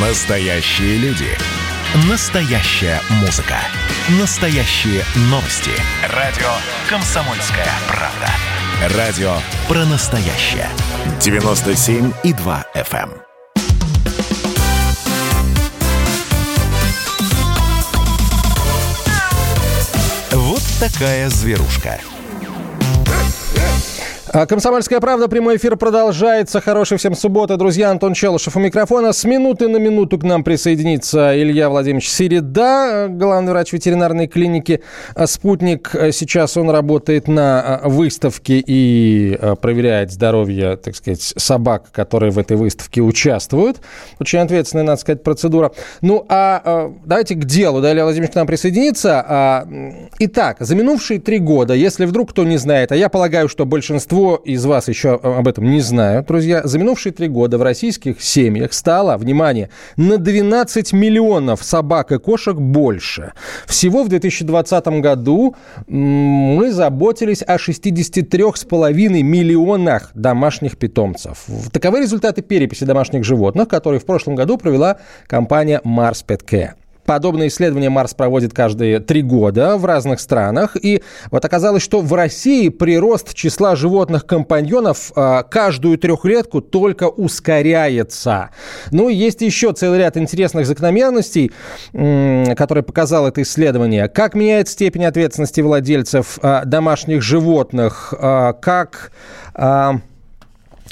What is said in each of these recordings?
Настоящие люди. Настоящая музыка. Настоящие новости. Радио «Комсомольская правда». Радио про настоящее. 97,2 FM. Вот такая зверушка. А, Комсомольская правда, прямой эфир продолжается. Хорошей всем субботы, друзья. Антон Челышев у микрофона. С минуты на минуту к нам присоединится Илья Владимирович Середа, главный врач ветеринарной клиники «Спутник». Сейчас он работает на а, выставке и а, проверяет здоровье, так сказать, собак, которые в этой выставке участвуют. Очень ответственная, надо сказать, процедура. Ну, а давайте к делу. Да, Илья Владимирович к нам присоединится. Итак, за минувшие три года, если вдруг кто не знает, а я полагаю, что большинство большинство из вас еще об этом не знают, друзья. За минувшие три года в российских семьях стало, внимание, на 12 миллионов собак и кошек больше. Всего в 2020 году мы заботились о 63,5 миллионах домашних питомцев. Таковы результаты переписи домашних животных, которые в прошлом году провела компания Mars Pet Care. Подобные исследования Марс проводит каждые три года в разных странах. И вот оказалось, что в России прирост числа животных-компаньонов а, каждую трехлетку только ускоряется. Ну, есть еще целый ряд интересных закономерностей, которые показало это исследование. Как меняет степень ответственности владельцев а, домашних животных, а, как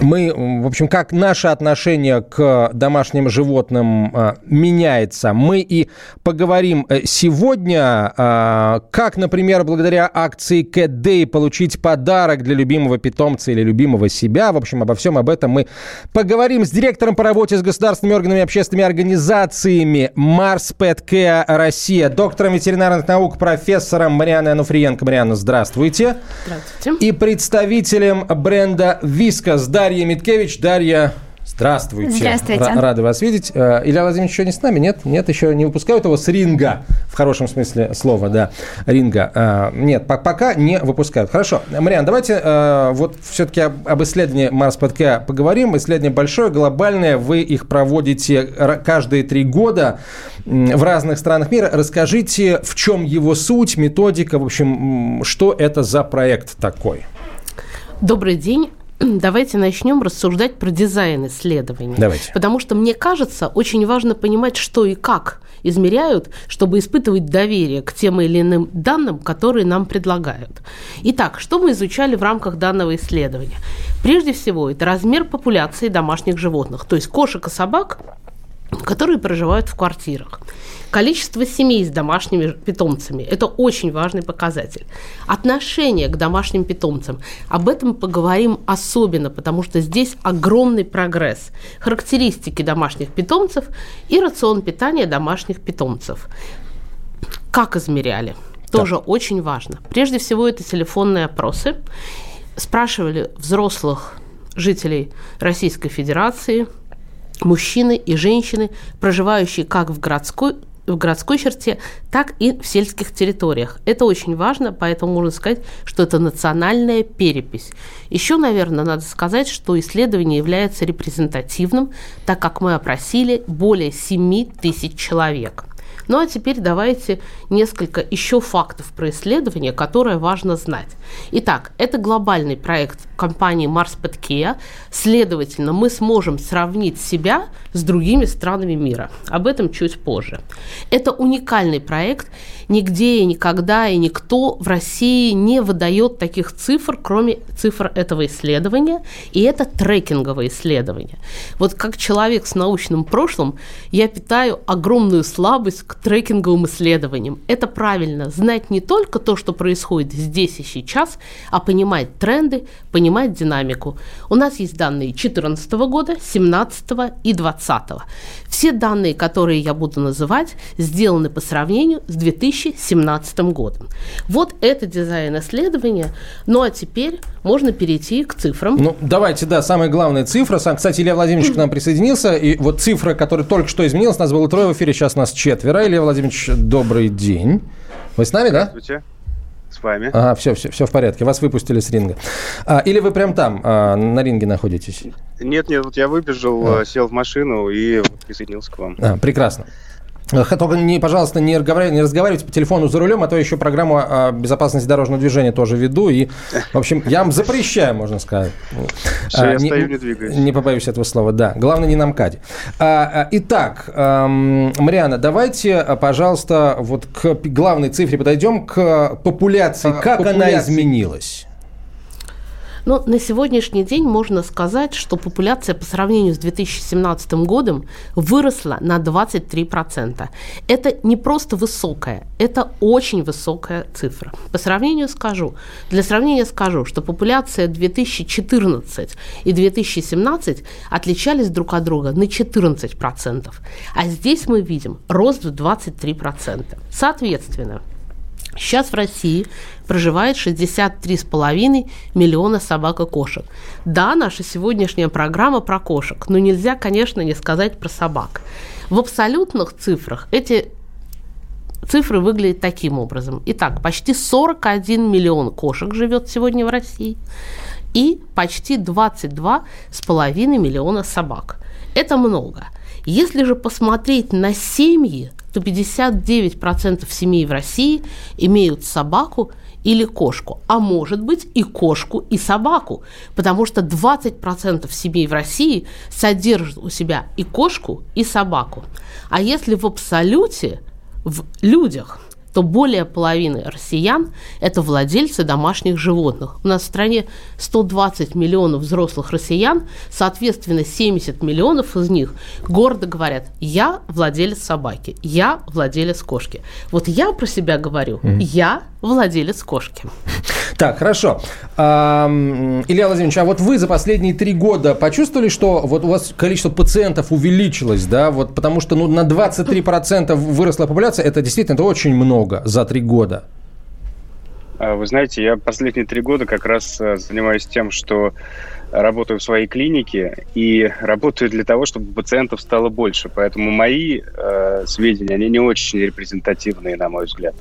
мы, в общем, как наше отношение к домашним животным а, меняется. Мы и поговорим э, сегодня, а, как, например, благодаря акции Cat Day получить подарок для любимого питомца или любимого себя. В общем, обо всем об этом мы поговорим с директором по работе с государственными органами и общественными организациями Марс Care Россия, доктором ветеринарных наук, профессором Марианой Ануфриенко. Марианна, здравствуйте. Здравствуйте. И представителем бренда Вискас Дарья Миткевич. Дарья, Здравствуйте. Здравствуйте. Р- рады вас видеть. Э, Илья Владимирович еще не с нами? Нет? Нет, еще не выпускают его с ринга. В хорошем смысле слова, да. Ринга. Э, нет, пока не выпускают. Хорошо. Мариан, давайте э, вот все-таки об исследовании Марс ПТК поговорим. Исследование большое, глобальное. Вы их проводите каждые три года в разных странах мира. Расскажите, в чем его суть, методика, в общем, что это за проект такой? Добрый день. давайте начнем рассуждать про дизайн исследований. Давайте. Потому что, мне кажется, очень важно понимать, что и как измеряют, чтобы испытывать доверие к тем или иным данным, которые нам предлагают. Итак, что мы изучали в рамках данного исследования? Прежде всего, это размер популяции домашних животных, то есть кошек и собак, которые проживают в квартирах. Количество семей с домашними питомцами – это очень важный показатель. Отношение к домашним питомцам – об этом поговорим особенно, потому что здесь огромный прогресс. Характеристики домашних питомцев и рацион питания домашних питомцев. Как измеряли? Тоже да. очень важно. Прежде всего, это телефонные опросы. Спрашивали взрослых жителей Российской Федерации – мужчины и женщины, проживающие как в городской, в городской черте, так и в сельских территориях. Это очень важно, поэтому можно сказать, что это национальная перепись. Еще, наверное, надо сказать, что исследование является репрезентативным, так как мы опросили более 7 тысяч человек. Ну а теперь давайте несколько еще фактов про исследование, которое важно знать. Итак, это глобальный проект компании Mars Petkia. Следовательно, мы сможем сравнить себя с другими странами мира. Об этом чуть позже. Это уникальный проект. Нигде и никогда и никто в России не выдает таких цифр, кроме цифр этого исследования. И это трекинговое исследование. Вот как человек с научным прошлым, я питаю огромную слабость к трекинговым исследованиям. Это правильно, знать не только то, что происходит здесь и сейчас, а понимать тренды, понимать динамику. У нас есть данные 2014 года, 2017 и 2020. Все данные, которые я буду называть, сделаны по сравнению с 2017 годом. Вот это дизайн исследования. Ну а теперь можно перейти к цифрам. Ну, давайте, да, самая главная цифра. Сам, кстати, Илья Владимирович к нам присоединился. И вот цифра, которая только что изменилась, нас было трое в эфире, сейчас нас четверо. Илья Владимирович, добрый день. Вы с нами, да? Здравствуйте. с вами. Ага, все, все, все в порядке. Вас выпустили с ринга. А, или вы прям там, а, на ринге находитесь? Нет, нет, вот я выбежал, а. сел в машину и присоединился к вам. А, прекрасно. Только, не, пожалуйста, не разговаривайте, не разговаривайте по телефону за рулем, а то еще программу о безопасности дорожного движения тоже веду. И, в общем, я вам запрещаю, можно сказать. Все, а, я не, стою, не двигаюсь. Не побоюсь этого слова, да. Главное, не на МКАДе. А, итак, эм, Мариана, давайте, пожалуйста, вот к главной цифре подойдем, к популяции. Как популяции. она изменилась? Но на сегодняшний день можно сказать, что популяция по сравнению с 2017 годом выросла на 23%. Это не просто высокая, это очень высокая цифра. По сравнению скажу, для сравнения скажу, что популяция 2014 и 2017 отличались друг от друга на 14%. А здесь мы видим рост в 23%. Соответственно, Сейчас в России проживает 63,5 миллиона собак и кошек. Да, наша сегодняшняя программа про кошек, но нельзя, конечно, не сказать про собак. В абсолютных цифрах эти цифры выглядят таким образом. Итак, почти 41 миллион кошек живет сегодня в России и почти 22,5 миллиона собак. Это много. Если же посмотреть на семьи, то 59% семей в России имеют собаку или кошку, а может быть и кошку, и собаку, потому что 20% семей в России содержат у себя и кошку, и собаку. А если в абсолюте в людях то более половины россиян – это владельцы домашних животных. У нас в стране 120 миллионов взрослых россиян, соответственно, 70 миллионов из них гордо говорят «я владелец собаки», «я владелец кошки». Вот я про себя говорю «я владелец кошки». Так, хорошо. Илья Владимирович, а вот вы за последние три года почувствовали, что вот у вас количество пациентов увеличилось, да, вот потому что ну, на 23% выросла популяция, это действительно это очень много за три года. А, вы знаете, я последние три года как раз э, занимаюсь тем, что работаю в своей клинике и работаю для того, чтобы пациентов стало больше. Поэтому мои э, сведения, они не очень репрезентативные, на мой взгляд.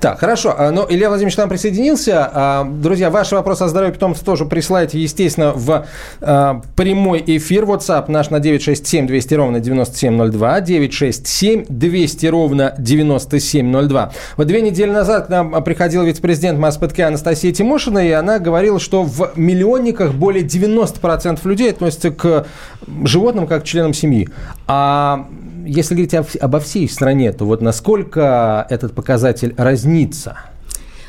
Так, хорошо. А, но Илья Владимирович к нам присоединился. А, друзья, ваши вопросы о здоровье питомцев тоже присылайте, естественно, в а, прямой эфир. WhatsApp наш на 967 200 ровно 9702. 967 200 ровно 9702. Вот две недели назад к нам приходил вице-президент МАСПТК Анастасия Тимошина, и она говорила, что в миллионниках более 90% людей относятся к животным как к членам семьи. А если говорить обо всей стране, то вот насколько этот показатель разнится?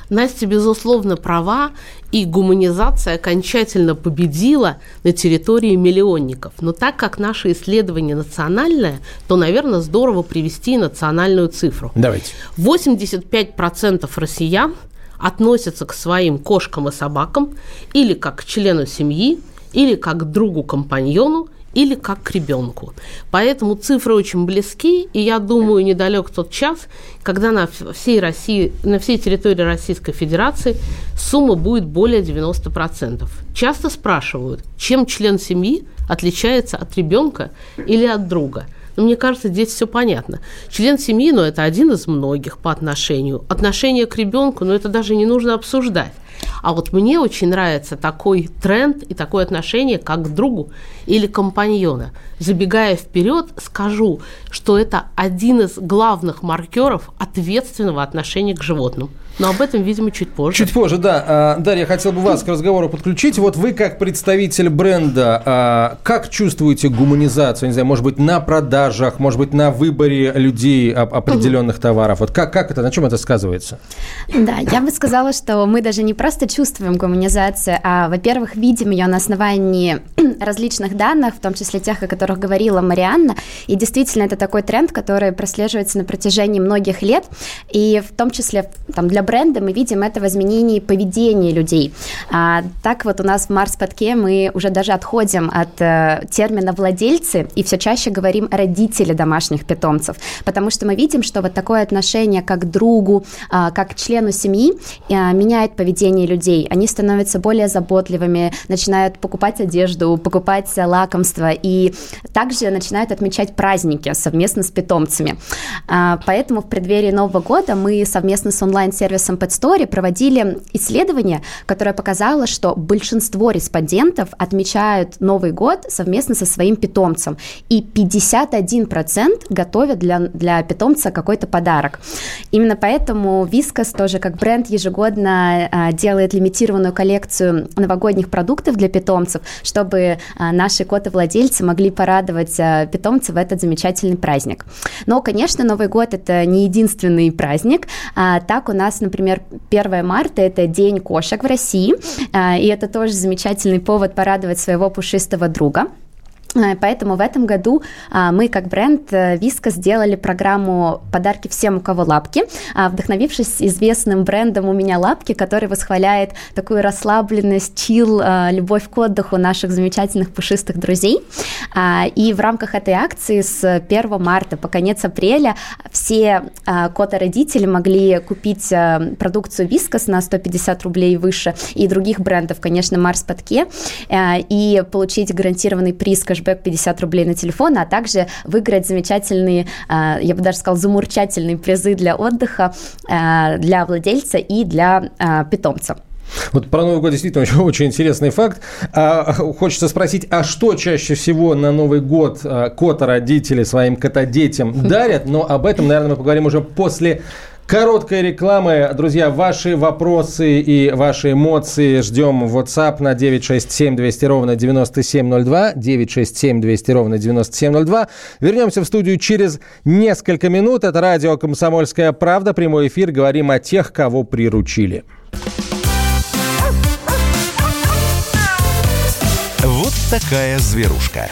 Настя, безусловно, права, и гуманизация окончательно победила на территории миллионников. Но так как наше исследование национальное, то, наверное, здорово привести национальную цифру. Давайте. 85% россиян относятся к своим кошкам и собакам или как к члену семьи, или как к другу-компаньону, или как к ребенку. Поэтому цифры очень близки, и я думаю, недалек тот час, когда на всей России, на всей территории Российской Федерации сумма будет более 90%. Часто спрашивают, чем член семьи отличается от ребенка или от друга. Но мне кажется, здесь все понятно. Член семьи, ну, это один из многих по отношению. Отношение к ребенку, ну, это даже не нужно обсуждать. А вот мне очень нравится такой тренд и такое отношение, как к другу или компаньона. Забегая вперед, скажу, что это один из главных маркеров ответственного отношения к животным. Но об этом, видимо, чуть позже. Чуть позже, да. А, Дарья, я хотел бы вас к разговору подключить. Вот вы, как представитель бренда, а, как чувствуете гуманизацию, не знаю, может быть, на продажах, может быть, на выборе людей определенных товаров? Вот как, как это, на чем это сказывается? Да, я бы сказала, что мы даже не просто чувствуем гуманизацию, а, во-первых, видим ее на основании различных данных, в том числе тех, о которых говорила Марианна. И действительно, это такой тренд, который прослеживается на протяжении многих лет. И в том числе там, для бренда мы видим это в изменении поведения людей. А, так вот у нас в Марс Подке мы уже даже отходим от э, термина владельцы и все чаще говорим родители домашних питомцев, потому что мы видим, что вот такое отношение как другу, э, как члену семьи э, меняет поведение людей. Они становятся более заботливыми, начинают покупать одежду, покупать лакомства и также начинают отмечать праздники совместно с питомцами. А, поэтому в преддверии Нового года мы совместно с онлайн-сервисом Pet Story проводили исследование, которое показало, что большинство респондентов отмечают Новый год совместно со своим питомцем, и 51% готовят для, для питомца какой-то подарок. Именно поэтому Вискас тоже как бренд ежегодно а, делает лимитированную коллекцию новогодних продуктов для питомцев, чтобы а, наши коты-владельцы могли порадовать а, питомцев в этот замечательный праздник. Но, конечно, Новый год это не единственный праздник. Так у нас, например, 1 марта это День кошек в России, а, и это тоже замечательный повод порадовать своего пушистого друга. Э, поэтому в этом году а, мы как бренд э, Виска сделали программу «Подарки всем, у кого лапки», а, вдохновившись известным брендом «У меня лапки», который восхваляет такую расслабленность, чил, а, любовь к отдыху наших замечательных пушистых друзей. И в рамках этой акции с 1 марта по конец апреля все кота-родители могли купить продукцию Вискас на 150 рублей выше и других брендов, конечно, Марс Патке, и получить гарантированный приз кэшбэк кэшбэк 50 рублей на телефон, а также выиграть замечательные, а, я бы даже сказала, замурчательные призы для отдыха а, для владельца и для а, питомца. Вот про Новый год действительно очень, очень интересный факт. А, хочется спросить, а что чаще всего на Новый год а, кота-родители своим котодетям дарят? Но об этом, наверное, мы поговорим уже после Короткая реклама. Друзья, ваши вопросы и ваши эмоции ждем в WhatsApp на 967 200 ровно 9702. 967 200 ровно 9702. Вернемся в студию через несколько минут. Это радио «Комсомольская правда». Прямой эфир. Говорим о тех, кого приручили. Вот такая зверушка.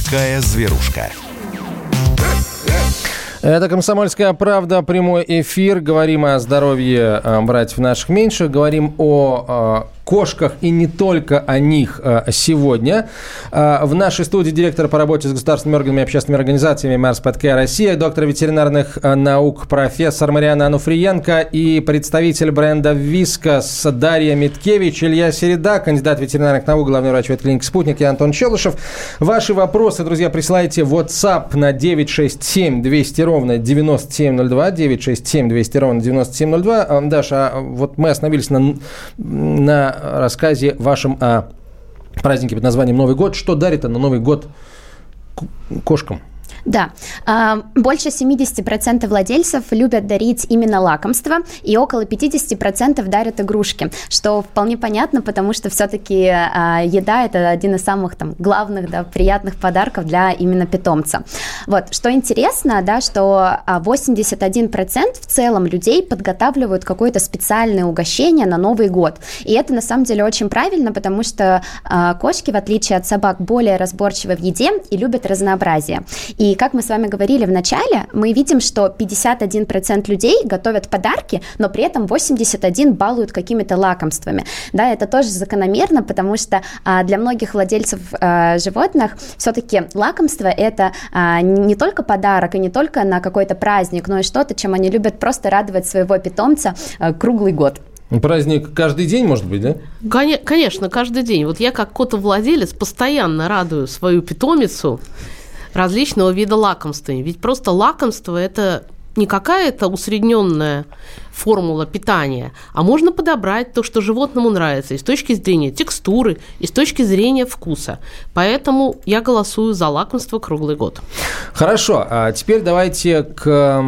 Такая зверушка. Это «Комсомольская правда», прямой эфир. Говорим о здоровье э, братьев наших меньших, говорим о э, кошках и не только о них э, сегодня. Э, в нашей студии директор по работе с государственными органами и общественными организациями Марс ПТК Россия, доктор ветеринарных э, наук профессор Мариана Ануфриенко и представитель бренда Вискас Дарья Миткевич, Илья Середа, кандидат ветеринарных наук, главный врач ветклиники «Спутник» и Антон Челышев. Ваши вопросы, друзья, присылайте в WhatsApp на 967 200 ровно 9702, 967 200 ровно 9702. Даша, а вот мы остановились на, на рассказе вашем о празднике под названием Новый год. Что дарит на Новый год кошкам? Да, а, больше 70% владельцев любят дарить именно лакомства, и около 50% дарят игрушки, что вполне понятно, потому что все-таки а, еда – это один из самых там, главных, да, приятных подарков для именно питомца. Вот, что интересно, да, что 81% а, в целом людей подготавливают какое-то специальное угощение на Новый год, и это на самом деле очень правильно, потому что кошки, в отличие от собак, более разборчивы в еде и любят разнообразие. И и как мы с вами говорили в начале, мы видим, что 51% людей готовят подарки, но при этом 81 балуют какими-то лакомствами. Да, это тоже закономерно, потому что а, для многих владельцев а, животных все-таки лакомство это а, не только подарок и не только на какой-то праздник, но и что-то, чем они любят просто радовать своего питомца а, круглый год. Праздник каждый день, может быть, да? Конечно, каждый день. Вот я как котовладелец постоянно радую свою питомицу различного вида лакомствами. Ведь просто лакомство – это не какая-то усредненная формула питания, а можно подобрать то, что животному нравится и с точки зрения текстуры, и с точки зрения вкуса. Поэтому я голосую за лакомство круглый год. Хорошо, а теперь давайте к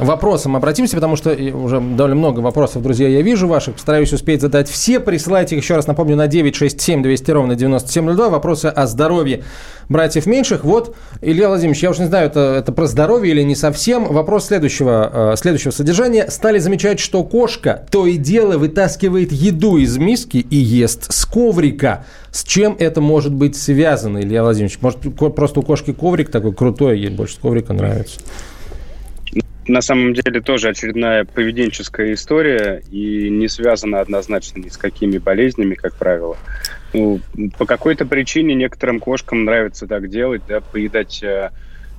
вопросам обратимся, потому что уже довольно много вопросов, друзья, я вижу ваших. Постараюсь успеть задать все. Присылайте их еще раз, напомню, на 967 200 ровно 9702. Вопросы о здоровье братьев меньших. Вот, Илья Владимирович, я уж не знаю, это, это про здоровье или не совсем. Вопрос следующего, э, следующего содержания. Стали замечать, что кошка то и дело вытаскивает еду из миски и ест с коврика. С чем это может быть связано, Илья Владимирович? Может, просто у кошки коврик такой крутой, ей больше с коврика нравится? На самом деле тоже очередная поведенческая история и не связана однозначно ни с какими болезнями, как правило. Ну, по какой-то причине некоторым кошкам нравится так делать, да, поедать э,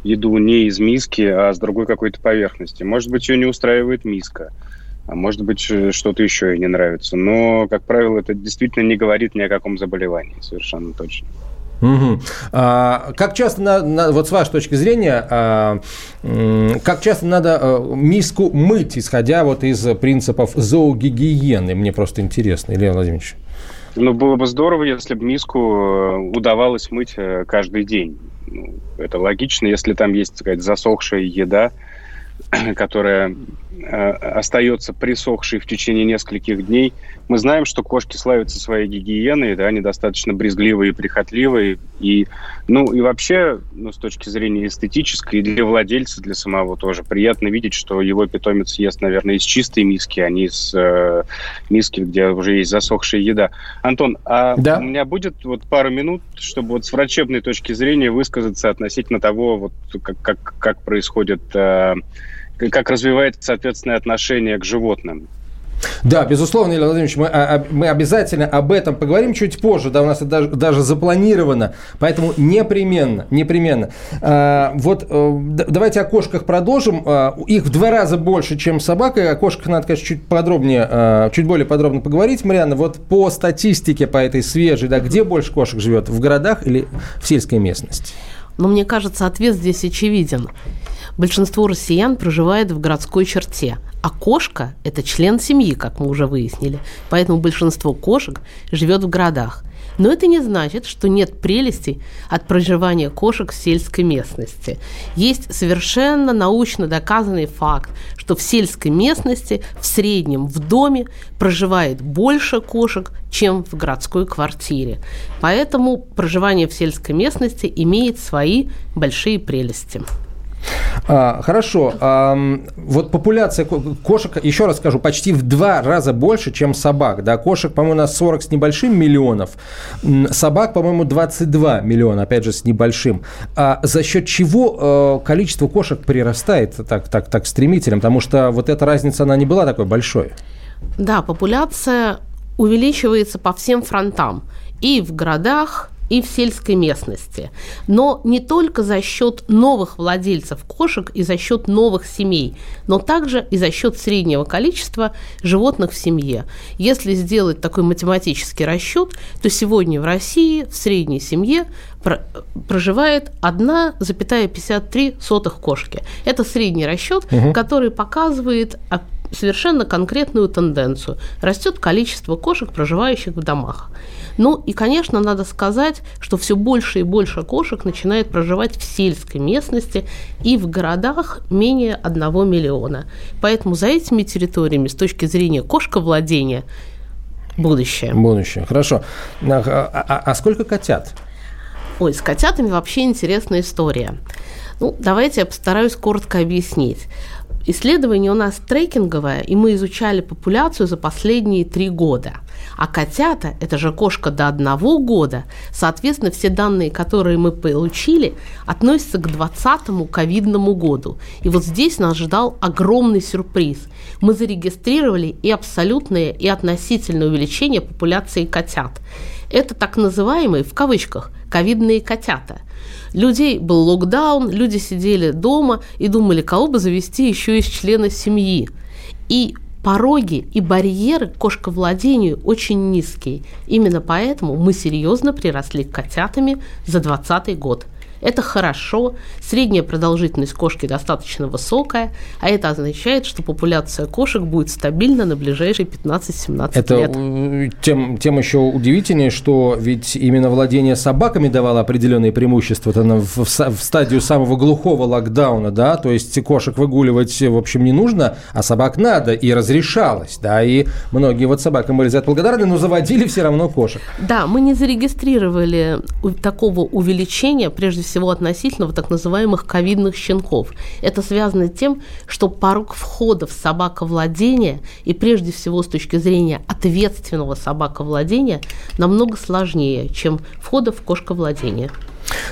еду не из миски, а с другой какой-то поверхности. Может быть, ее не устраивает миска, а может быть, э, что-то еще ей не нравится. Но, как правило, это действительно не говорит ни о каком заболевании, совершенно точно. Угу. А, как часто, на, на, вот с вашей точки зрения, а, как часто надо а, миску мыть, исходя вот из принципов зоогигиены? Мне просто интересно, Илья Владимирович. Ну, было бы здорово, если бы миску э, удавалось мыть э, каждый день. Ну, это логично, если там есть, так сказать, засохшая еда, которая остается присохшей в течение нескольких дней. Мы знаем, что кошки славятся своей гигиеной, да, они достаточно брезгливые и прихотливые. И, ну, и вообще, ну, с точки зрения эстетической, и для владельца, для самого тоже, приятно видеть, что его питомец ест, наверное, из чистой миски, а не из э, миски, где уже есть засохшая еда. Антон, а да. у меня будет вот пару минут, чтобы вот с врачебной точки зрения высказаться относительно того, вот как, как, как происходит... Э, как развивается, соответственно, отношение к животным. Да, безусловно, Илья Владимирович, мы, а, а, мы обязательно об этом поговорим чуть позже, да, у нас это даже, даже запланировано, поэтому непременно, непременно. А, вот э, давайте о кошках продолжим. А, их в два раза больше, чем собак, и о кошках надо, конечно, чуть подробнее, а, чуть более подробно поговорить, Марианна. Вот по статистике, по этой свежей, да, где больше кошек живет, в городах или в сельской местности? Но мне кажется, ответ здесь очевиден. Большинство россиян проживает в городской черте, а кошка – это член семьи, как мы уже выяснили. Поэтому большинство кошек живет в городах. Но это не значит, что нет прелестей от проживания кошек в сельской местности. Есть совершенно научно доказанный факт, что в сельской местности в среднем в доме проживает больше кошек, чем в городской квартире. Поэтому проживание в сельской местности имеет свои большие прелести. А, хорошо. А, вот популяция кошек, еще раз скажу, почти в два раза больше, чем собак. Да? Кошек, по-моему, у нас 40 с небольшим миллионов. Собак, по-моему, 22 миллиона, опять же, с небольшим. А за счет чего э, количество кошек прирастает так, так, так стремительно? Потому что вот эта разница, она не была такой большой. Да, популяция увеличивается по всем фронтам. И в городах, и в сельской местности. Но не только за счет новых владельцев кошек и за счет новых семей, но также и за счет среднего количества животных в семье. Если сделать такой математический расчет, то сегодня в России в средней семье проживает 1,53 кошки. Это средний расчет, угу. который показывает совершенно конкретную тенденцию. Растет количество кошек, проживающих в домах. Ну и, конечно, надо сказать, что все больше и больше кошек начинает проживать в сельской местности и в городах менее 1 миллиона. Поэтому за этими территориями с точки зрения кошковладения будущее. Будущее, хорошо. А, а, а сколько котят? Ой, с котятами вообще интересная история. Ну, давайте я постараюсь коротко объяснить. Исследование у нас трекинговое, и мы изучали популяцию за последние три года. А котята, это же кошка до одного года, соответственно, все данные, которые мы получили, относятся к 2020 ковидному году. И вот здесь нас ждал огромный сюрприз. Мы зарегистрировали и абсолютное, и относительное увеличение популяции котят. Это так называемые, в кавычках, ковидные котята – людей был локдаун, люди сидели дома и думали, кого бы завести еще из члена семьи. И пороги и барьеры к кошковладению очень низкие. Именно поэтому мы серьезно приросли к котятами за 2020 год. Это хорошо, средняя продолжительность кошки достаточно высокая, а это означает, что популяция кошек будет стабильна на ближайшие 15-17 это лет. Тем, тем еще удивительнее, что ведь именно владение собаками давало определенные преимущества в, в, в стадию самого глухого локдауна, да, то есть кошек выгуливать, в общем, не нужно, а собак надо, и разрешалось, да, и многие вот собакам были за это благодарны, но заводили все равно кошек. Да, мы не зарегистрировали такого увеличения, прежде всего относительно так называемых ковидных щенков. Это связано с тем, что порог входа в собаковладение, и прежде всего с точки зрения ответственного собаковладения, намного сложнее, чем входа в кошковладение.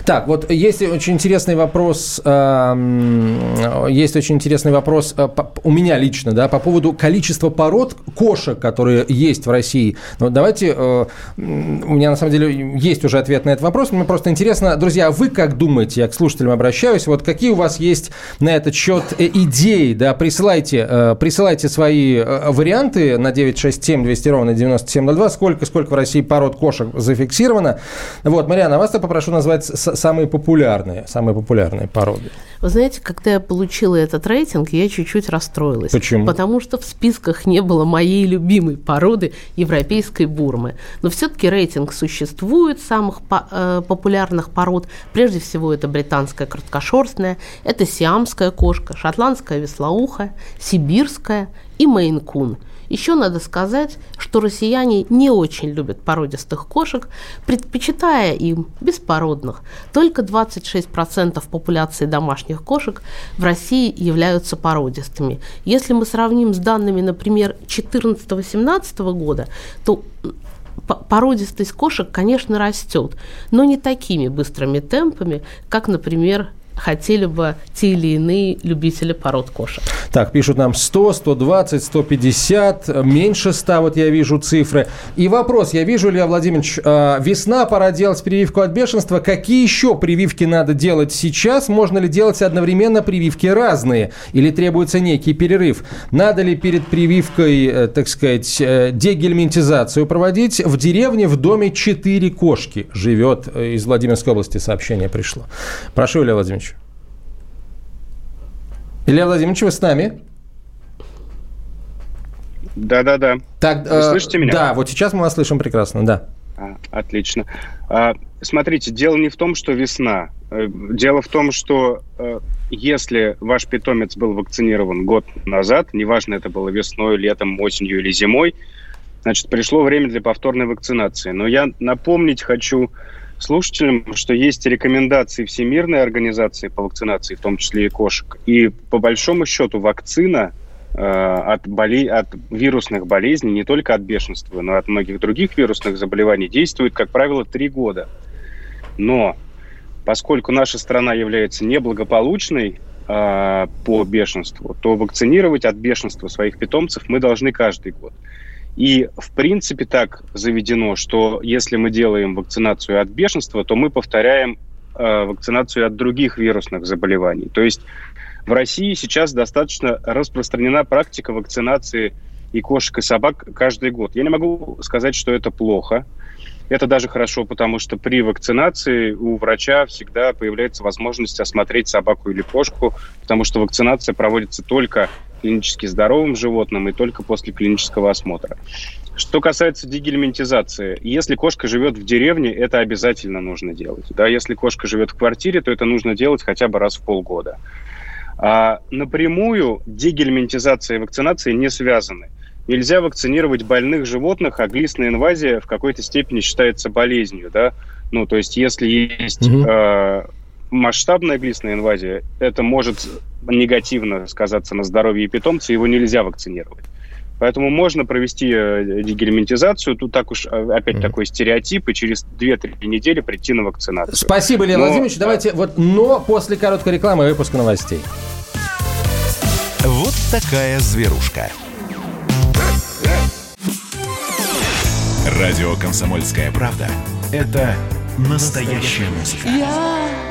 Так, вот есть очень интересный вопрос, э, есть очень интересный вопрос э, у меня лично, да, по поводу количества пород кошек, которые есть в России. Ну, давайте, э, у меня на самом деле есть уже ответ на этот вопрос, мне просто интересно, друзья, вы как думаете, я к слушателям обращаюсь, вот какие у вас есть на этот счет идеи, да, присылайте, присылайте свои варианты на 967 200 ровно 9702, сколько, сколько в России пород кошек зафиксировано. Вот, Мариана, вас я попрошу назвать самые популярные, самые популярные породы? Вы знаете, когда я получила этот рейтинг, я чуть-чуть расстроилась. Почему? Потому что в списках не было моей любимой породы европейской бурмы. Но все-таки рейтинг существует самых по э, популярных пород. Прежде всего, это британская краткошерстная, это сиамская кошка, шотландская веслоухая, сибирская и мейн-кун – еще надо сказать, что россияне не очень любят породистых кошек, предпочитая им беспородных. Только 26% популяции домашних кошек в России являются породистыми. Если мы сравним с данными, например, 2014-2018 года, то породистость кошек, конечно, растет, но не такими быстрыми темпами, как, например, хотели бы те или иные любители пород кошек. Так, пишут нам 100, 120, 150, меньше 100, вот я вижу цифры. И вопрос, я вижу, Илья Владимирович, а, весна, пора делать прививку от бешенства. Какие еще прививки надо делать сейчас? Можно ли делать одновременно прививки разные? Или требуется некий перерыв? Надо ли перед прививкой, э, так сказать, э, дегельминтизацию проводить? В деревне в доме 4 кошки живет. Из Владимирской области сообщение пришло. Прошу, Илья Владимирович. Илья Владимирович, вы с нами? Да-да-да. Так, вы э, слышите меня? Да, вот сейчас мы вас слышим прекрасно, да. А, отлично. А, смотрите, дело не в том, что весна. Э, дело в том, что э, если ваш питомец был вакцинирован год назад, неважно, это было весной, летом, осенью или зимой, значит, пришло время для повторной вакцинации. Но я напомнить хочу слушателям, что есть рекомендации Всемирной организации по вакцинации, в том числе и кошек. И по большому счету вакцина э, от, боле... от вирусных болезней, не только от бешенства, но и от многих других вирусных заболеваний, действует, как правило, три года. Но поскольку наша страна является неблагополучной э, по бешенству, то вакцинировать от бешенства своих питомцев мы должны каждый год. И, в принципе, так заведено, что если мы делаем вакцинацию от бешенства, то мы повторяем э, вакцинацию от других вирусных заболеваний. То есть в России сейчас достаточно распространена практика вакцинации и кошек, и собак каждый год. Я не могу сказать, что это плохо. Это даже хорошо, потому что при вакцинации у врача всегда появляется возможность осмотреть собаку или кошку, потому что вакцинация проводится только клинически здоровым животным и только после клинического осмотра. Что касается дегельминтизации, если кошка живет в деревне, это обязательно нужно делать. Да, если кошка живет в квартире, то это нужно делать хотя бы раз в полгода. А напрямую дегельминтизация и вакцинация не связаны. Нельзя вакцинировать больных животных, а глистная инвазия в какой-то степени считается болезнью. Да? Ну, то есть, если есть угу. э, масштабная глистная инвазия, это может негативно сказаться на здоровье питомца, его нельзя вакцинировать. Поэтому можно провести э, дегельминтизацию. Тут так уж э, опять mm. такой стереотип, и через 2-3 недели прийти на вакцинацию. Спасибо, Илья но, Владимирович. Да. Давайте вот, но после короткой рекламы и выпуска новостей. Вот такая зверушка. Радио «Комсомольская правда» — это настоящая музыка. Я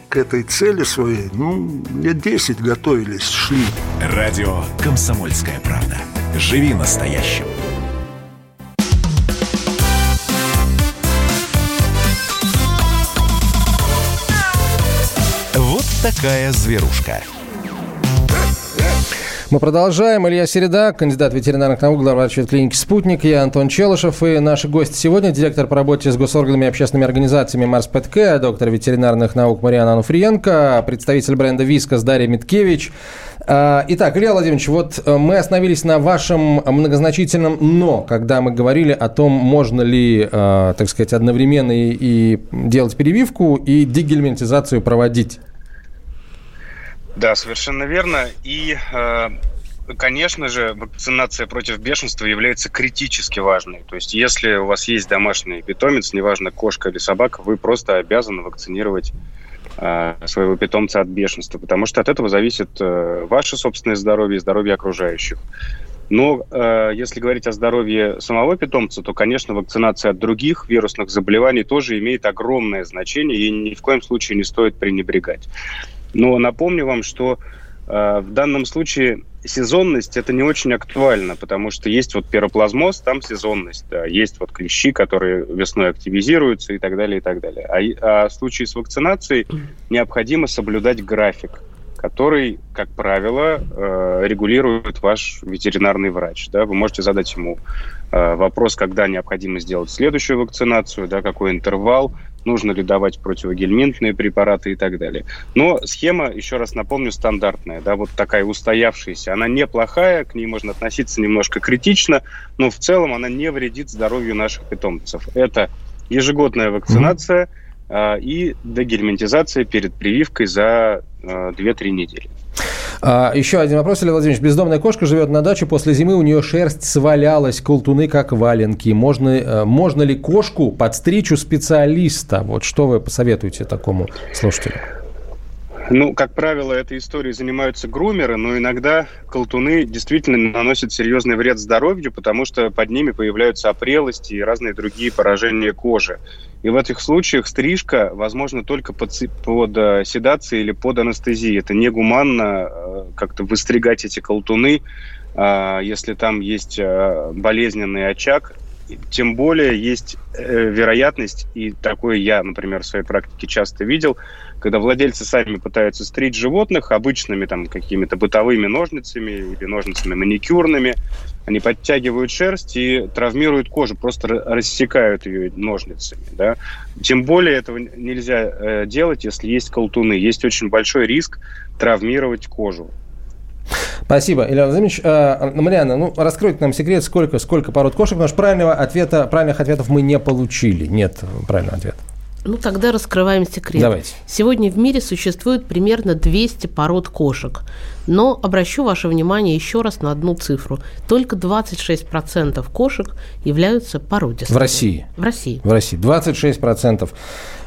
к этой цели своей, ну, лет 10 готовились, шли. Радио «Комсомольская правда». Живи настоящим. Вот такая зверушка. Мы продолжаем. Илья Середа, кандидат ветеринарных наук, глава клиники «Спутник». Я Антон Челышев. И наши гости сегодня директор по работе с госорганами и общественными организациями Марс ПТК, доктор ветеринарных наук Мариана Ануфриенко, представитель бренда «Вискас» Дарья Миткевич. А, итак, Илья Владимирович, вот э, мы остановились на вашем многозначительном «но», когда мы говорили о том, можно ли, э, так сказать, одновременно и, делать прививку, и дегельминтизацию проводить. Да, совершенно верно. И, э, конечно же, вакцинация против бешенства является критически важной. То есть, если у вас есть домашний питомец, неважно, кошка или собака, вы просто обязаны вакцинировать э, своего питомца от бешенства, потому что от этого зависит э, ваше собственное здоровье и здоровье окружающих. Но э, если говорить о здоровье самого питомца, то, конечно, вакцинация от других вирусных заболеваний тоже имеет огромное значение и ни в коем случае не стоит пренебрегать. Но напомню вам, что э, в данном случае сезонность это не очень актуально, потому что есть вот пироплазмоз, там сезонность, да, есть вот клещи, которые весной активизируются и так далее, и так далее. А, а в случае с вакцинацией необходимо соблюдать график который, как правило, э, регулирует ваш ветеринарный врач. Да? Вы можете задать ему э, вопрос, когда необходимо сделать следующую вакцинацию, да, какой интервал, нужно ли давать противогельминтные препараты и так далее. Но схема, еще раз напомню, стандартная, да, вот такая устоявшаяся. Она неплохая, к ней можно относиться немножко критично, но в целом она не вредит здоровью наших питомцев. Это ежегодная вакцинация – а, и дегельминтизация перед прививкой за 2-3 недели. А, еще один вопрос, Илья Владимирович. Бездомная кошка живет на даче, после зимы у нее шерсть свалялась, колтуны как валенки. Можно, э, можно ли кошку подстричь у специалиста? Вот что вы посоветуете такому слушателю? Ну, как правило, этой историей занимаются грумеры, но иногда колтуны действительно наносят серьезный вред здоровью, потому что под ними появляются опрелости и разные другие поражения кожи. И в этих случаях стрижка возможно только под, под э, седацией или под анестезией. Это негуманно э, как-то выстригать эти колтуны, э, если там есть болезненный очаг. Тем более есть вероятность, и такое я, например, в своей практике часто видел, когда владельцы сами пытаются стричь животных обычными там какими-то бытовыми ножницами или ножницами маникюрными, они подтягивают шерсть и травмируют кожу, просто рассекают ее ножницами. Да? Тем более этого нельзя э, делать, если есть колтуны. Есть очень большой риск травмировать кожу. Спасибо, Илья Владимирович. Э, Мариана, ну, раскройте нам секрет, сколько, сколько пород кошек, потому что правильного ответа, правильных ответов мы не получили. Нет правильного ответа. Ну, тогда раскрываем секрет. Давайте. Сегодня в мире существует примерно 200 пород кошек. Но обращу ваше внимание еще раз на одну цифру. Только 26% кошек являются породистыми. В России? В России. В России. 26%.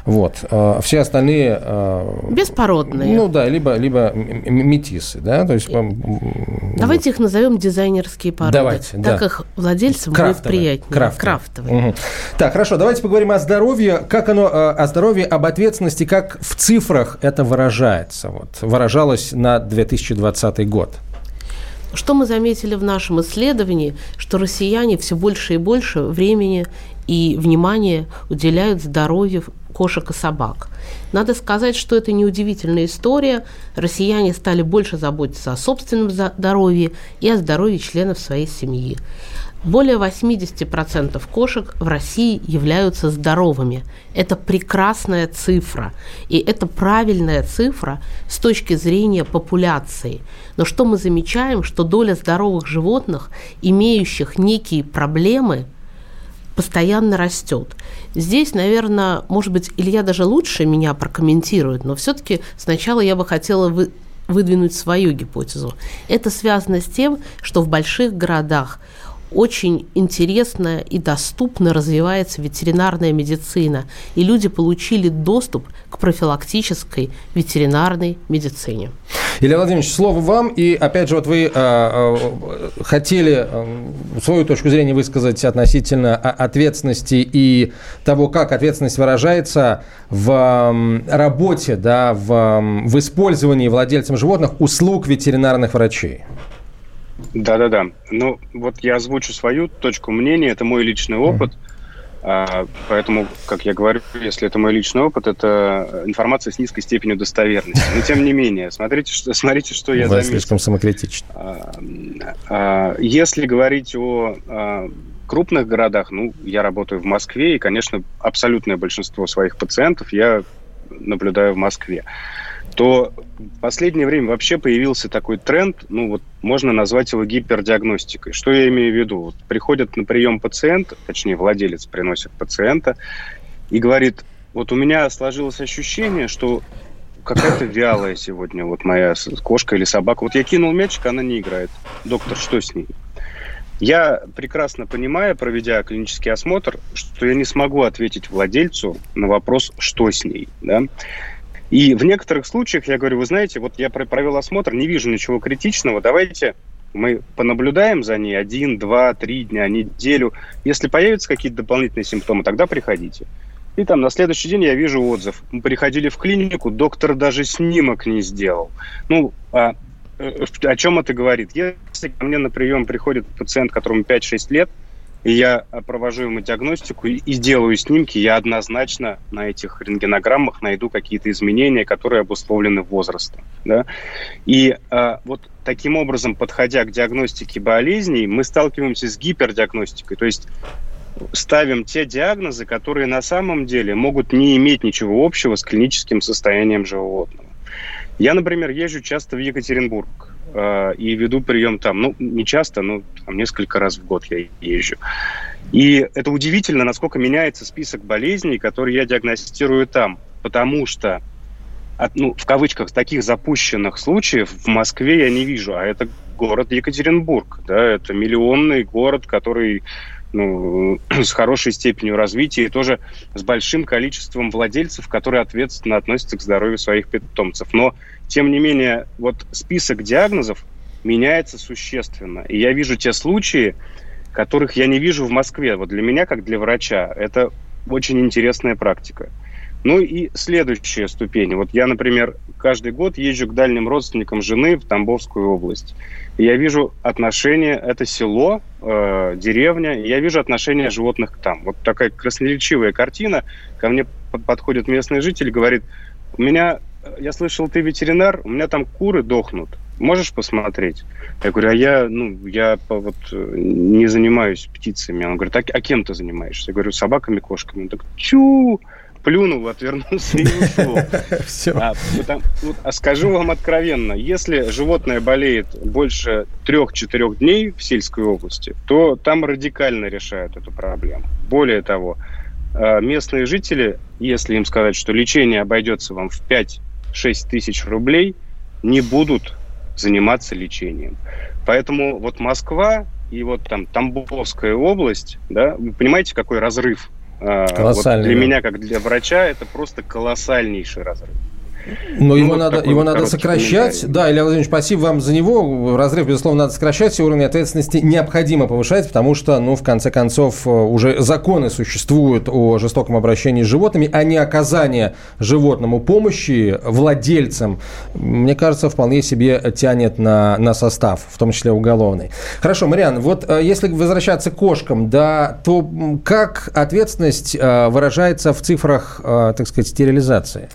Вот. А все остальные... А, Беспородные. Ну да, либо, либо метисы, да, то есть... Давайте вот. их назовем дизайнерские породы. Давайте, Так да. их владельцам крафтовые, будет приятнее. Крафтовые. крафтовые. Угу. Так, хорошо, давайте поговорим о здоровье. Как оно, а, о здоровье, об ответственности, как в цифрах это выражается. Вот, выражалось на 2020 год. Что мы заметили в нашем исследовании, что россияне все больше и больше времени и внимания уделяют здоровью кошек и собак. Надо сказать, что это неудивительная история. Россияне стали больше заботиться о собственном здоровье и о здоровье членов своей семьи. Более 80% кошек в России являются здоровыми. Это прекрасная цифра. И это правильная цифра с точки зрения популяции. Но что мы замечаем, что доля здоровых животных, имеющих некие проблемы, постоянно растет. Здесь, наверное, может быть, Илья даже лучше меня прокомментирует, но все-таки сначала я бы хотела вы, выдвинуть свою гипотезу. Это связано с тем, что в больших городах очень интересно и доступно развивается ветеринарная медицина, и люди получили доступ к профилактической ветеринарной медицине. Илья Владимирович, слово вам. И опять же, вот вы э, э, хотели э, свою точку зрения высказать относительно ответственности и того, как ответственность выражается в работе, да, в, в использовании владельцем животных услуг ветеринарных врачей. Да-да-да. Ну, вот я озвучу свою точку мнения, это мой личный опыт. А, поэтому, как я говорю, если это мой личный опыт, это информация с низкой степенью достоверности. Но тем не менее, смотрите, что, смотрите, что я Вы слишком самокритичны. А, а, если говорить о крупных городах, ну, я работаю в Москве, и, конечно, абсолютное большинство своих пациентов я наблюдаю в Москве то в последнее время вообще появился такой тренд, ну вот можно назвать его гипердиагностикой. Что я имею в виду? Вот приходит на прием пациент, точнее владелец приносит пациента и говорит, вот у меня сложилось ощущение, что какая-то вялая сегодня вот моя кошка или собака. Вот я кинул мячик, она не играет. Доктор, что с ней? Я прекрасно понимаю, проведя клинический осмотр, что я не смогу ответить владельцу на вопрос, что с ней. Да? И в некоторых случаях я говорю, вы знаете, вот я провел осмотр, не вижу ничего критичного, давайте мы понаблюдаем за ней один, два, три дня, неделю. Если появятся какие-то дополнительные симптомы, тогда приходите. И там на следующий день я вижу отзыв. Мы приходили в клинику, доктор даже снимок не сделал. Ну, а, э, о чем это говорит? Если ко мне на прием приходит пациент, которому 5-6 лет – и я провожу ему диагностику и делаю снимки, я однозначно на этих рентгенограммах найду какие-то изменения, которые обусловлены возрастом. Да? И а, вот таким образом, подходя к диагностике болезней, мы сталкиваемся с гипердиагностикой, то есть ставим те диагнозы, которые на самом деле могут не иметь ничего общего с клиническим состоянием животного. Я, например, езжу часто в Екатеринбург э, и веду прием там. Ну, не часто, но там, несколько раз в год я езжу. И это удивительно, насколько меняется список болезней, которые я диагностирую там. Потому что, от, ну, в кавычках, таких запущенных случаев в Москве я не вижу. А это город Екатеринбург. Да, это миллионный город, который ну, с хорошей степенью развития и тоже с большим количеством владельцев, которые ответственно относятся к здоровью своих питомцев. Но тем не менее, вот список диагнозов меняется существенно. И я вижу те случаи, которых я не вижу в Москве. Вот для меня, как для врача, это очень интересная практика. Ну и следующая ступень. Вот я, например, каждый год езжу к дальним родственникам жены в Тамбовскую область. И я вижу отношения, это село, э, деревня, я вижу отношения животных там. Вот такая красноречивая картина. Ко мне подходит местный житель и говорит, у меня я слышал, ты ветеринар, у меня там куры дохнут. Можешь посмотреть? Я говорю, а я, ну, я вот не занимаюсь птицами. Он говорит, а, а кем ты занимаешься? Я говорю, собаками, кошками. Он так, чу, плюнул, отвернулся и ушел. Все. А, потому, вот, а скажу вам откровенно, если животное болеет больше трех-четырех дней в сельской области, то там радикально решают эту проблему. Более того, а, местные жители, если им сказать, что лечение обойдется вам в 5 6 тысяч рублей не будут заниматься лечением. Поэтому вот Москва и вот там Тамбовская область, да, вы понимаете, какой разрыв? Колоссальный. Вот для меня, как для врача, это просто колоссальнейший разрыв. Но ну, его вот надо, его надо сокращать. Да, Илья Владимирович, спасибо вам за него. Разрыв, безусловно, надо сокращать, и уровень ответственности необходимо повышать, потому что, ну, в конце концов, э, уже законы существуют о жестоком обращении с животными, а не оказание животному помощи владельцам, мне кажется, вполне себе тянет на, на состав, в том числе уголовный. Хорошо, Мариан, вот э, если возвращаться к кошкам, да, то как ответственность э, выражается в цифрах, так сказать, стерилизации?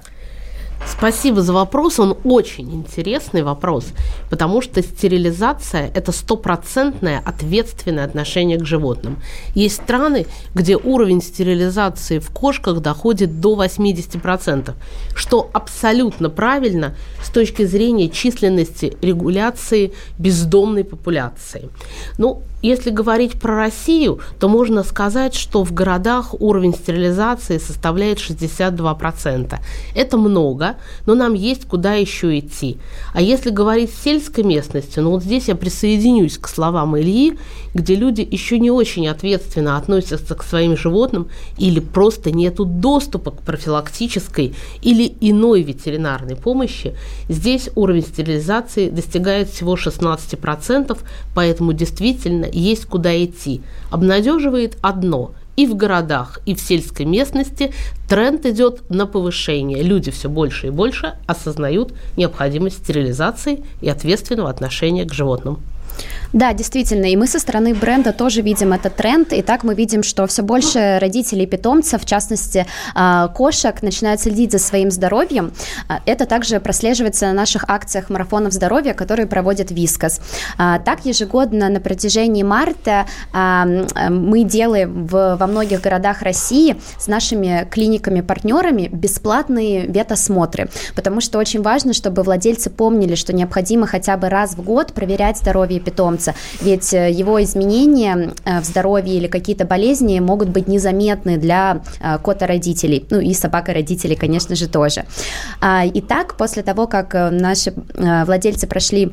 Спасибо за вопрос, он очень интересный вопрос, потому что стерилизация – это стопроцентное ответственное отношение к животным. Есть страны, где уровень стерилизации в кошках доходит до 80%, что абсолютно правильно с точки зрения численности регуляции бездомной популяции. Ну, если говорить про Россию, то можно сказать, что в городах уровень стерилизации составляет 62%. Это много, но нам есть куда еще идти. А если говорить в сельской местности, ну вот здесь я присоединюсь к словам Ильи, где люди еще не очень ответственно относятся к своим животным или просто нету доступа к профилактической или иной ветеринарной помощи, здесь уровень стерилизации достигает всего 16%, поэтому действительно есть куда идти. Обнадеживает одно – и в городах, и в сельской местности тренд идет на повышение. Люди все больше и больше осознают необходимость стерилизации и ответственного отношения к животным. Да, действительно, и мы со стороны бренда тоже видим этот тренд, и так мы видим, что все больше родителей питомцев, в частности а, кошек, начинают следить за своим здоровьем. А, это также прослеживается на наших акциях марафонов здоровья, которые проводит Вискас. А, так ежегодно на протяжении марта мы делаем в, во многих городах России с нашими клиниками-партнерами бесплатные ветосмотры, потому что очень важно, чтобы владельцы помнили, что необходимо хотя бы раз в год проверять здоровье питомца, ведь э, его изменения э, в здоровье или какие-то болезни могут быть незаметны для э, кота-родителей, ну и собака-родителей, конечно же, тоже. А, итак, после того, как наши владельцы прошли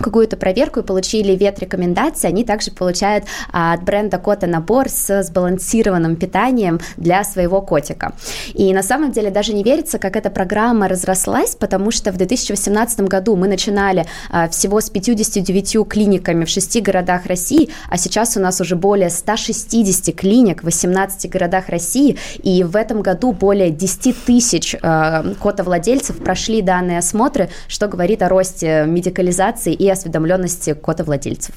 какую-то проверку и получили ветрекомендации, они также получают а, от бренда Кота набор с сбалансированным питанием для своего котика. И на самом деле даже не верится, как эта программа разрослась, потому что в 2018 году мы начинали а, всего с 59 клиниками в шести городах России, а сейчас у нас уже более 160 клиник в 18 городах России, и в этом году более 10 тысяч а, котовладельцев прошли данные осмотры, что говорит о росте медикализации и осведомленности котовладельцев.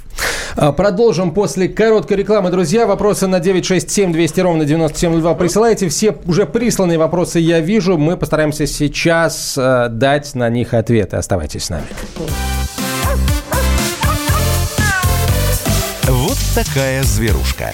А, продолжим после короткой рекламы. Друзья, вопросы на 967 200 ровно 9702 присылайте. Все уже присланные вопросы я вижу. Мы постараемся сейчас э, дать на них ответы. Оставайтесь с нами. Вот такая зверушка.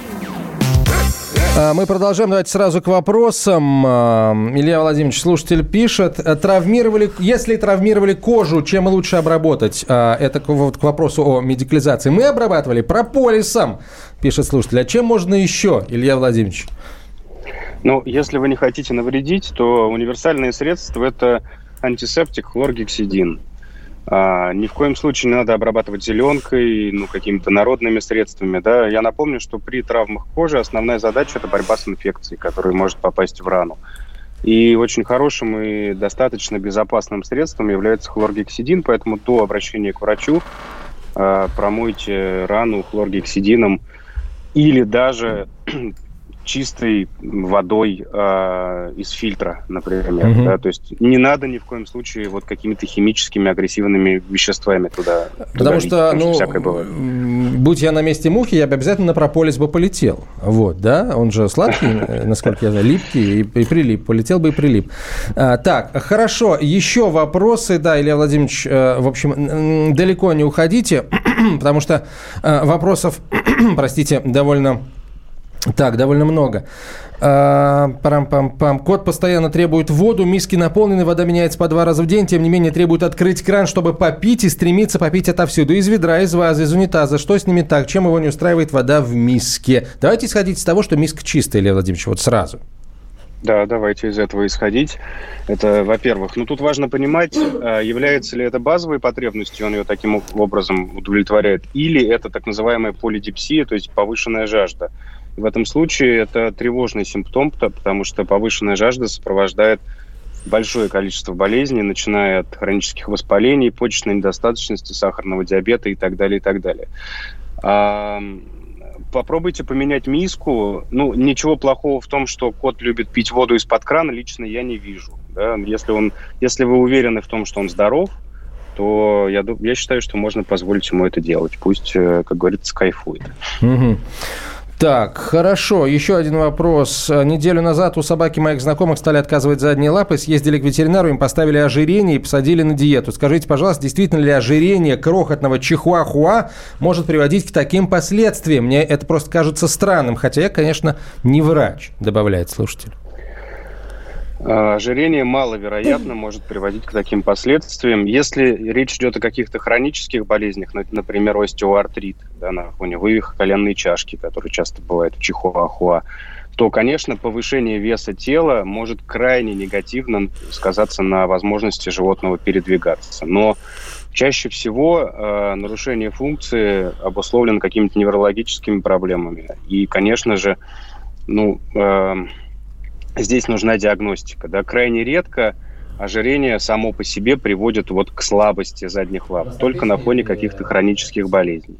А, мы продолжаем. Давайте сразу к вопросам. А, Илья Владимирович, слушатель пишет. Травмировали, если травмировали кожу, чем лучше обработать? А, это вот, к вопросу о медикализации. Мы обрабатывали прополисом, пишет слушатель. А чем можно еще, Илья Владимирович? Ну, если вы не хотите навредить, то универсальные средства – это антисептик хлоргексидин. А, ни в коем случае не надо обрабатывать зеленкой, ну, какими-то народными средствами. Да? Я напомню, что при травмах кожи основная задача – это борьба с инфекцией, которая может попасть в рану. И очень хорошим и достаточно безопасным средством является хлоргексидин, поэтому до обращения к врачу э, промойте рану хлоргексидином или даже чистой водой э, из фильтра, например. Угу. Да? То есть не надо ни в коем случае вот какими-то химическими агрессивными веществами туда. Потому туда что, лить, ну, что будь я на месте мухи, я бы обязательно на прополис бы полетел. Вот, да? Он же сладкий, насколько я знаю, липкий и, и прилип. Полетел бы и прилип. А, так, хорошо. Еще вопросы. Да, Илья Владимирович, э, в общем, далеко не уходите, потому что э, вопросов, простите, довольно так, довольно много. А, парам-пам-пам. Кот постоянно требует воду, миски наполнены, вода меняется по два раза в день, тем не менее требует открыть кран, чтобы попить и стремится попить отовсюду. Из ведра, из вазы, из унитаза. Что с ними так? Чем его не устраивает вода в миске? Давайте исходить из того, что миска чистая, Илья Владимирович, вот сразу. Да, давайте из этого исходить. Это, во-первых. Ну, тут важно понимать, а, является ли это базовой потребностью, он ее таким образом удовлетворяет, или это так называемая полидипсия, то есть повышенная жажда. В этом случае это тревожный симптом, потому что повышенная жажда сопровождает большое количество болезней, начиная от хронических воспалений, почечной недостаточности, сахарного диабета и так далее, и так далее. А, попробуйте поменять миску. Ну, ничего плохого в том, что кот любит пить воду из-под крана, лично я не вижу. Да? Если, он, если вы уверены в том, что он здоров, то я, я считаю, что можно позволить ему это делать. Пусть, э, как говорится, кайфует. Угу. Так, хорошо. Еще один вопрос. Неделю назад у собаки моих знакомых стали отказывать задние лапы, съездили к ветеринару, им поставили ожирение и посадили на диету. Скажите, пожалуйста, действительно ли ожирение крохотного чихуахуа может приводить к таким последствиям? Мне это просто кажется странным, хотя я, конечно, не врач, добавляет слушатель. А, ожирение маловероятно может приводить к таким последствиям. Если речь идет о каких-то хронических болезнях, например, остеоартрит, да, на фоне вывиха коленной чашки, который часто бывает в чихуахуа, то, конечно, повышение веса тела может крайне негативно сказаться на возможности животного передвигаться. Но чаще всего э, нарушение функции обусловлено какими-то неврологическими проблемами. И, конечно же, ну, э, здесь нужна диагностика. Да? Крайне редко ожирение само по себе приводит вот к слабости задних лап, только на фоне каких-то хронических болезней.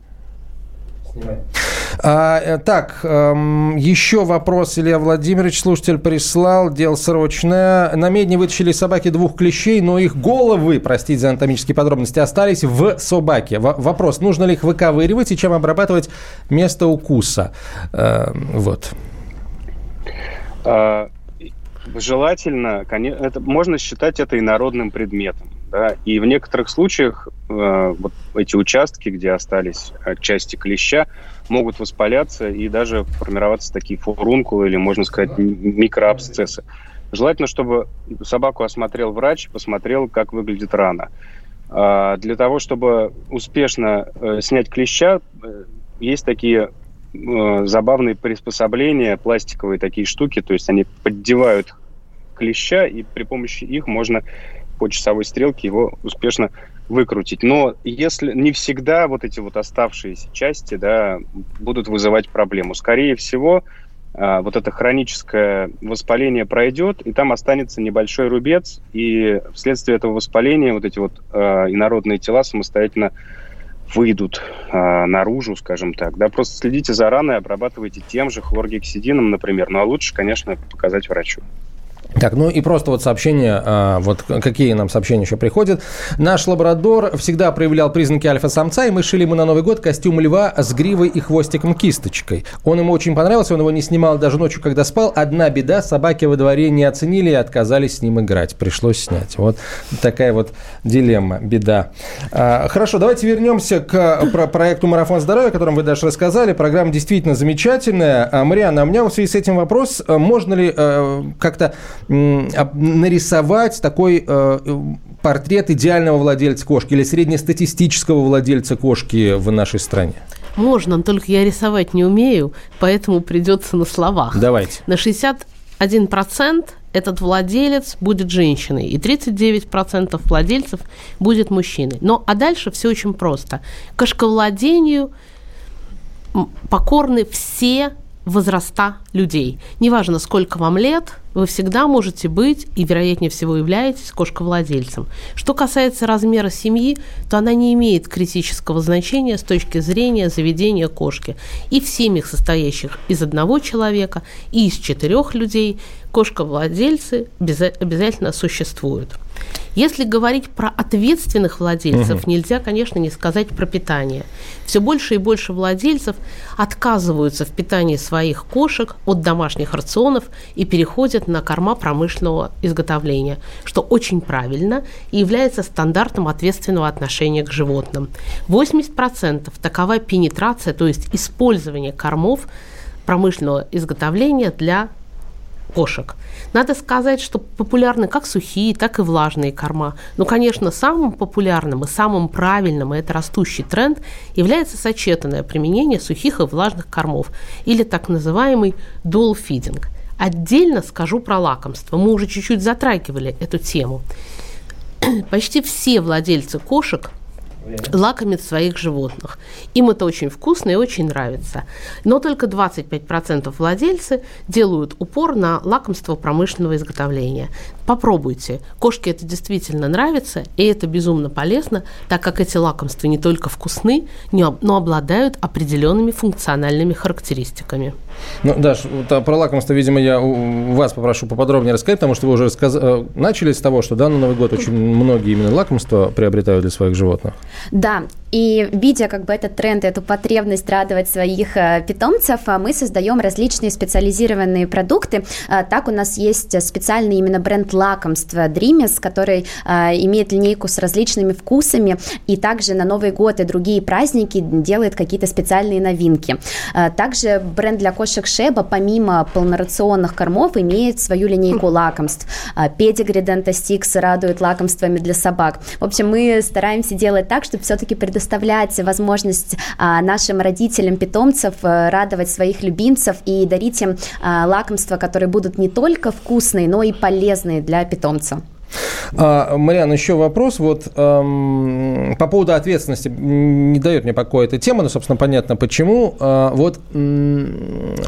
А, э, так, эм, еще вопрос Илья Владимирович, слушатель прислал, дело срочное. На медне вытащили собаки двух клещей, но их головы, простите за анатомические подробности, остались в собаке. В- вопрос, нужно ли их выковыривать и чем обрабатывать место укуса? Э, вот. А, желательно, это, можно считать это инородным предметом. Да? И в некоторых случаях э, вот эти участки, где остались части клеща, могут воспаляться и даже формироваться такие фурункулы или, можно сказать, микроабсцессы. Желательно, чтобы собаку осмотрел врач, посмотрел, как выглядит рана. А для того, чтобы успешно э, снять клеща, э, есть такие э, забавные приспособления, пластиковые такие штуки, то есть они поддевают клеща, и при помощи их можно по часовой стрелке его успешно выкрутить. Но если не всегда вот эти вот оставшиеся части да, будут вызывать проблему. Скорее всего, а, вот это хроническое воспаление пройдет, и там останется небольшой рубец, и вследствие этого воспаления вот эти вот э, инородные тела самостоятельно выйдут э, наружу, скажем так. Да, просто следите за раной, обрабатывайте тем же хлоргексидином, например. Ну а лучше, конечно, показать врачу. Так, ну и просто вот сообщение, а, вот какие нам сообщения еще приходят. Наш лабрадор всегда проявлял признаки альфа-самца, и мы шили ему на Новый год костюм льва с гривой и хвостиком-кисточкой. Он ему очень понравился, он его не снимал даже ночью, когда спал. Одна беда, собаки во дворе не оценили и отказались с ним играть. Пришлось снять. Вот такая вот дилемма, беда. А, хорошо, давайте вернемся к про проекту «Марафон здоровья», о котором вы даже рассказали. Программа действительно замечательная. А, Марианна, у меня в связи с этим вопрос. Можно ли как-то нарисовать такой э, портрет идеального владельца кошки или среднестатистического владельца кошки в нашей стране? Можно, только я рисовать не умею, поэтому придется на словах. Давайте. На 61% этот владелец будет женщиной, и 39% владельцев будет мужчиной. Но а дальше все очень просто. Кошковладению покорны все возраста людей. Неважно, сколько вам лет, вы всегда можете быть и, вероятнее всего, являетесь кошковладельцем. Что касается размера семьи, то она не имеет критического значения с точки зрения заведения кошки. И в семьях, состоящих из одного человека и из четырех людей, кошковладельцы обязательно существуют. Если говорить про ответственных владельцев, угу. нельзя, конечно, не сказать про питание. Все больше и больше владельцев отказываются в питании своих кошек от домашних рационов и переходят на корма промышленного изготовления, что очень правильно и является стандартом ответственного отношения к животным. 80% такова пенетрация, то есть использование кормов промышленного изготовления для кошек. Надо сказать, что популярны как сухие, так и влажные корма. Но, конечно, самым популярным и самым правильным, и это растущий тренд, является сочетанное применение сухих и влажных кормов, или так называемый dual feeding. Отдельно скажу про лакомство. Мы уже чуть-чуть затрагивали эту тему. Почти все владельцы кошек лакомит своих животных. Им это очень вкусно и очень нравится. Но только 25% владельцы делают упор на лакомство промышленного изготовления. Попробуйте. Кошке это действительно нравится, и это безумно полезно, так как эти лакомства не только вкусны, но обладают определенными функциональными характеристиками. Ну, Даш, вот, а про лакомство, видимо, я у вас попрошу поподробнее рассказать, потому что вы уже рассказ... Э, начали с того, что да, на Новый год очень многие именно лакомства приобретают для своих животных. Да, и видя как бы этот тренд, эту потребность радовать своих э, питомцев, а мы создаем различные специализированные продукты. А, так у нас есть специальный именно бренд лакомства Dreamies, который имеет линейку с различными вкусами и также на Новый год и другие праздники делает какие-то специальные новинки. Также бренд для кошек Шеба помимо полнорационных кормов имеет свою линейку лакомств. Педигри Дентастикс радует лакомствами для собак. В общем, мы стараемся делать так, чтобы все-таки предоставить предоставлять возможность а, нашим родителям питомцев э, радовать своих любимцев и дарить им а, лакомства, которые будут не только вкусные, но и полезные для питомца. А, Мариан, еще вопрос. Вот эм, по поводу ответственности не дает мне покоя эта тема, но, собственно, понятно почему. Э, вот э,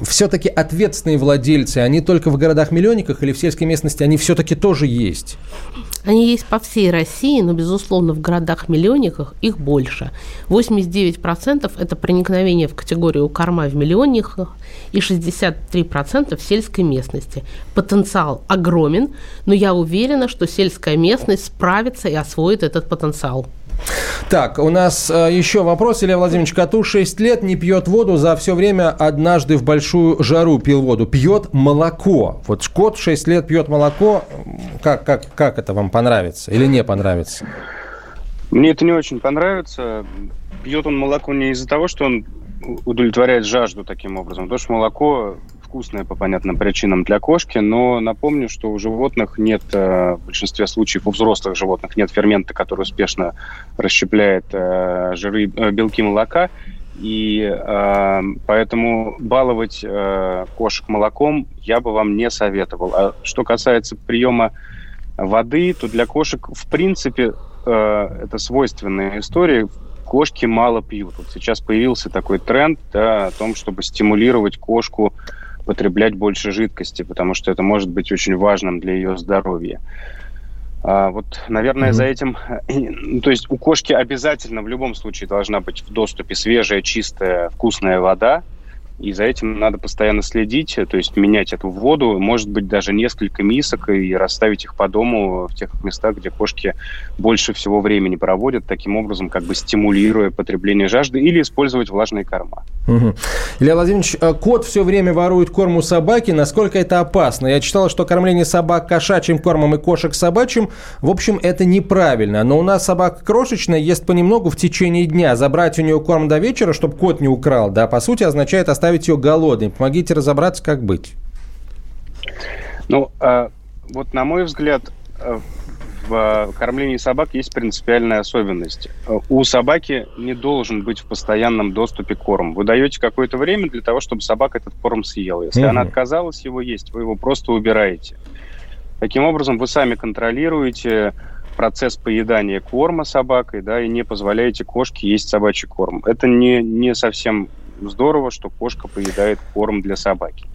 все-таки ответственные владельцы, они только в городах-миллионниках или в сельской местности, они все-таки тоже есть? Они есть по всей России, но, безусловно, в городах-миллионниках их больше. 89% – это проникновение в категорию корма в миллионниках и 63% в сельской местности. Потенциал огромен, но я уверена, что сельская местность справится и освоит этот потенциал. Так, у нас э, еще вопрос. Илья Владимирович, коту 6 лет, не пьет воду, за все время однажды в большую жару пил воду. Пьет молоко. Вот кот 6 лет пьет молоко. Как, как, как это вам понравится или не понравится? Мне это не очень понравится. Пьет он молоко не из-за того, что он удовлетворяет жажду таким образом, потому что молоко вкусное по понятным причинам для кошки, но напомню, что у животных нет, э, в большинстве случаев у взрослых животных нет фермента, который успешно расщепляет э, жиры, э, белки молока, и поэтому баловать кошек молоком я бы вам не советовал. А что касается приема воды, то для кошек в принципе это свойственная история кошки мало пьют. Вот сейчас появился такой тренд да, о том, чтобы стимулировать кошку потреблять больше жидкости, потому что это может быть очень важным для ее здоровья. А, вот, наверное, mm-hmm. за этим... Ну, то есть у кошки обязательно в любом случае должна быть в доступе свежая, чистая, вкусная вода, и за этим надо постоянно следить, то есть менять эту воду, может быть, даже несколько мисок и расставить их по дому в тех местах, где кошки больше всего времени проводят, таким образом как бы стимулируя потребление жажды или использовать влажные корма. Угу. Илья Владимирович, э, кот все время ворует корм у собаки. Насколько это опасно? Я читал, что кормление собак кошачьим кормом и кошек собачьим, в общем, это неправильно. Но у нас собака крошечная, ест понемногу в течение дня. Забрать у нее корм до вечера, чтобы кот не украл, да, по сути, означает оставить оставить ее голодной? Помогите разобраться, как быть. Ну, а, вот на мой взгляд, э, в кормлении собак есть принципиальная особенность. У собаки не должен быть в постоянном доступе корм. Вы даете какое-то время для того, чтобы собака этот корм съела. Если угу. она отказалась его есть, вы его просто убираете. Таким образом, вы сами контролируете процесс поедания корма собакой, да, и не позволяете кошке есть собачий корм. Это не, не совсем здорово, что кошка поедает корм для собаки.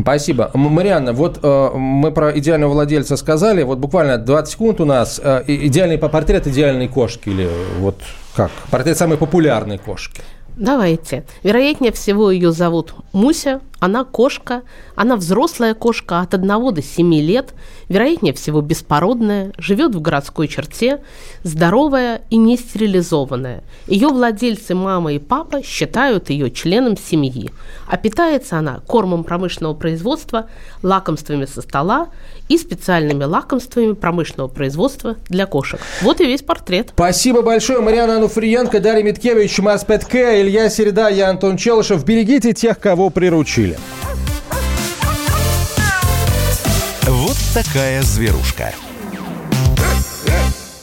Спасибо. Марианна, вот э, мы про идеального владельца сказали. Вот буквально 20 секунд у нас. Э, идеальный портрет идеальной кошки или вот как? Портрет самой популярной кошки. Давайте. Вероятнее всего ее зовут Муся, она кошка, она взрослая кошка от 1 до 7 лет, вероятнее всего беспородная, живет в городской черте, здоровая и не стерилизованная. Ее владельцы мама и папа считают ее членом семьи, а питается она кормом промышленного производства, лакомствами со стола и специальными лакомствами промышленного производства для кошек. Вот и весь портрет. Спасибо большое. Мариана Ануфриенко, Дарья Миткевич, Маспетке, Илья Середа, я Антон Челышев. Берегите тех, кого приручили. Вот такая зверушка.